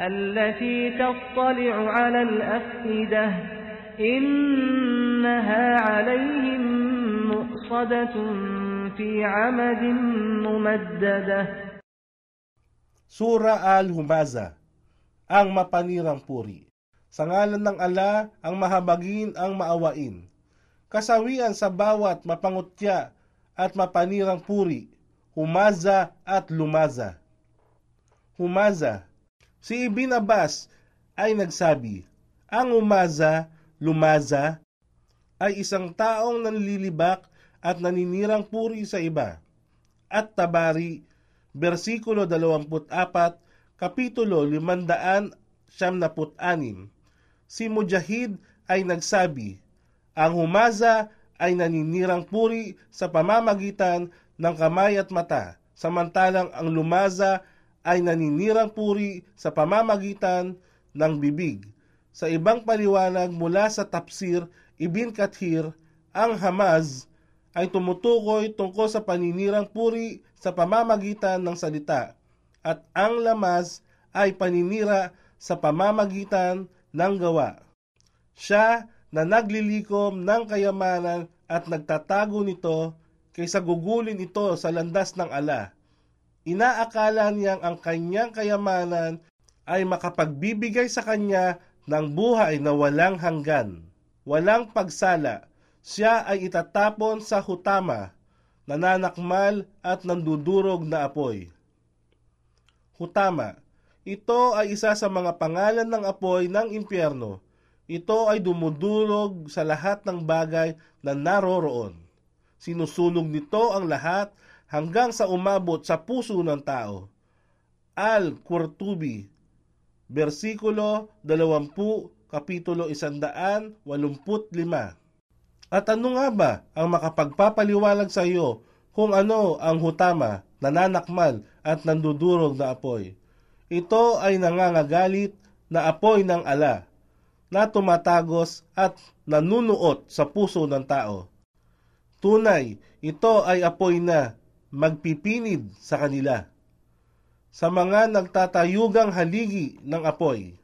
التي تطلع على الأفئدة إنها عليهم مؤصدة في عمد ممددة Sura Al-Humaza, ang mapanirang puri. Sa ngalan ng ala, ang mahabagin ang maawain. Kasawian sa bawat mapangutya at mapanirang puri, humaza at lumaza. Humaza. Si Ibn Abbas ay nagsabi, ang umaza, lumaza, ay isang taong nanlilibak at naninirang puri sa iba. At Tabari, versikulo 24, kapitulo 576. Si Mujahid ay nagsabi, ang humaza ay naninirang puri sa pamamagitan ng kamay at mata, samantalang ang lumaza ay naninirang puri sa pamamagitan ng bibig. Sa ibang paliwanag mula sa tafsir Ibn Kathir, ang hamaz ay tumutukoy tungkol sa paninirang puri sa pamamagitan ng salita at ang lamaz ay paninira sa pamamagitan ng gawa. Siya na naglilikom ng kayamanan at nagtatago nito kaysa gugulin ito sa landas ng ala. Inaakala niyang ang kanyang kayamanan ay makapagbibigay sa kanya ng buhay na walang hanggan. Walang pagsala, siya ay itatapon sa hutama, nananakmal at nandudurog na apoy. Hutama, ito ay isa sa mga pangalan ng apoy ng impyerno. Ito ay dumudurog sa lahat ng bagay na naroroon. Sinusunog nito ang lahat hanggang sa umabot sa puso ng tao. Al-Qurtubi, versikulo 20, kapitulo 185. At ano nga ba ang makapagpapaliwalag sa iyo kung ano ang hutama, nananakmal at nandudurog na apoy? Ito ay nangangagalit na apoy ng ala na tumatagos at nanunuot sa puso ng tao. Tunay, ito ay apoy na magpipinid sa kanila. Sa mga nagtatayugang haligi ng apoy,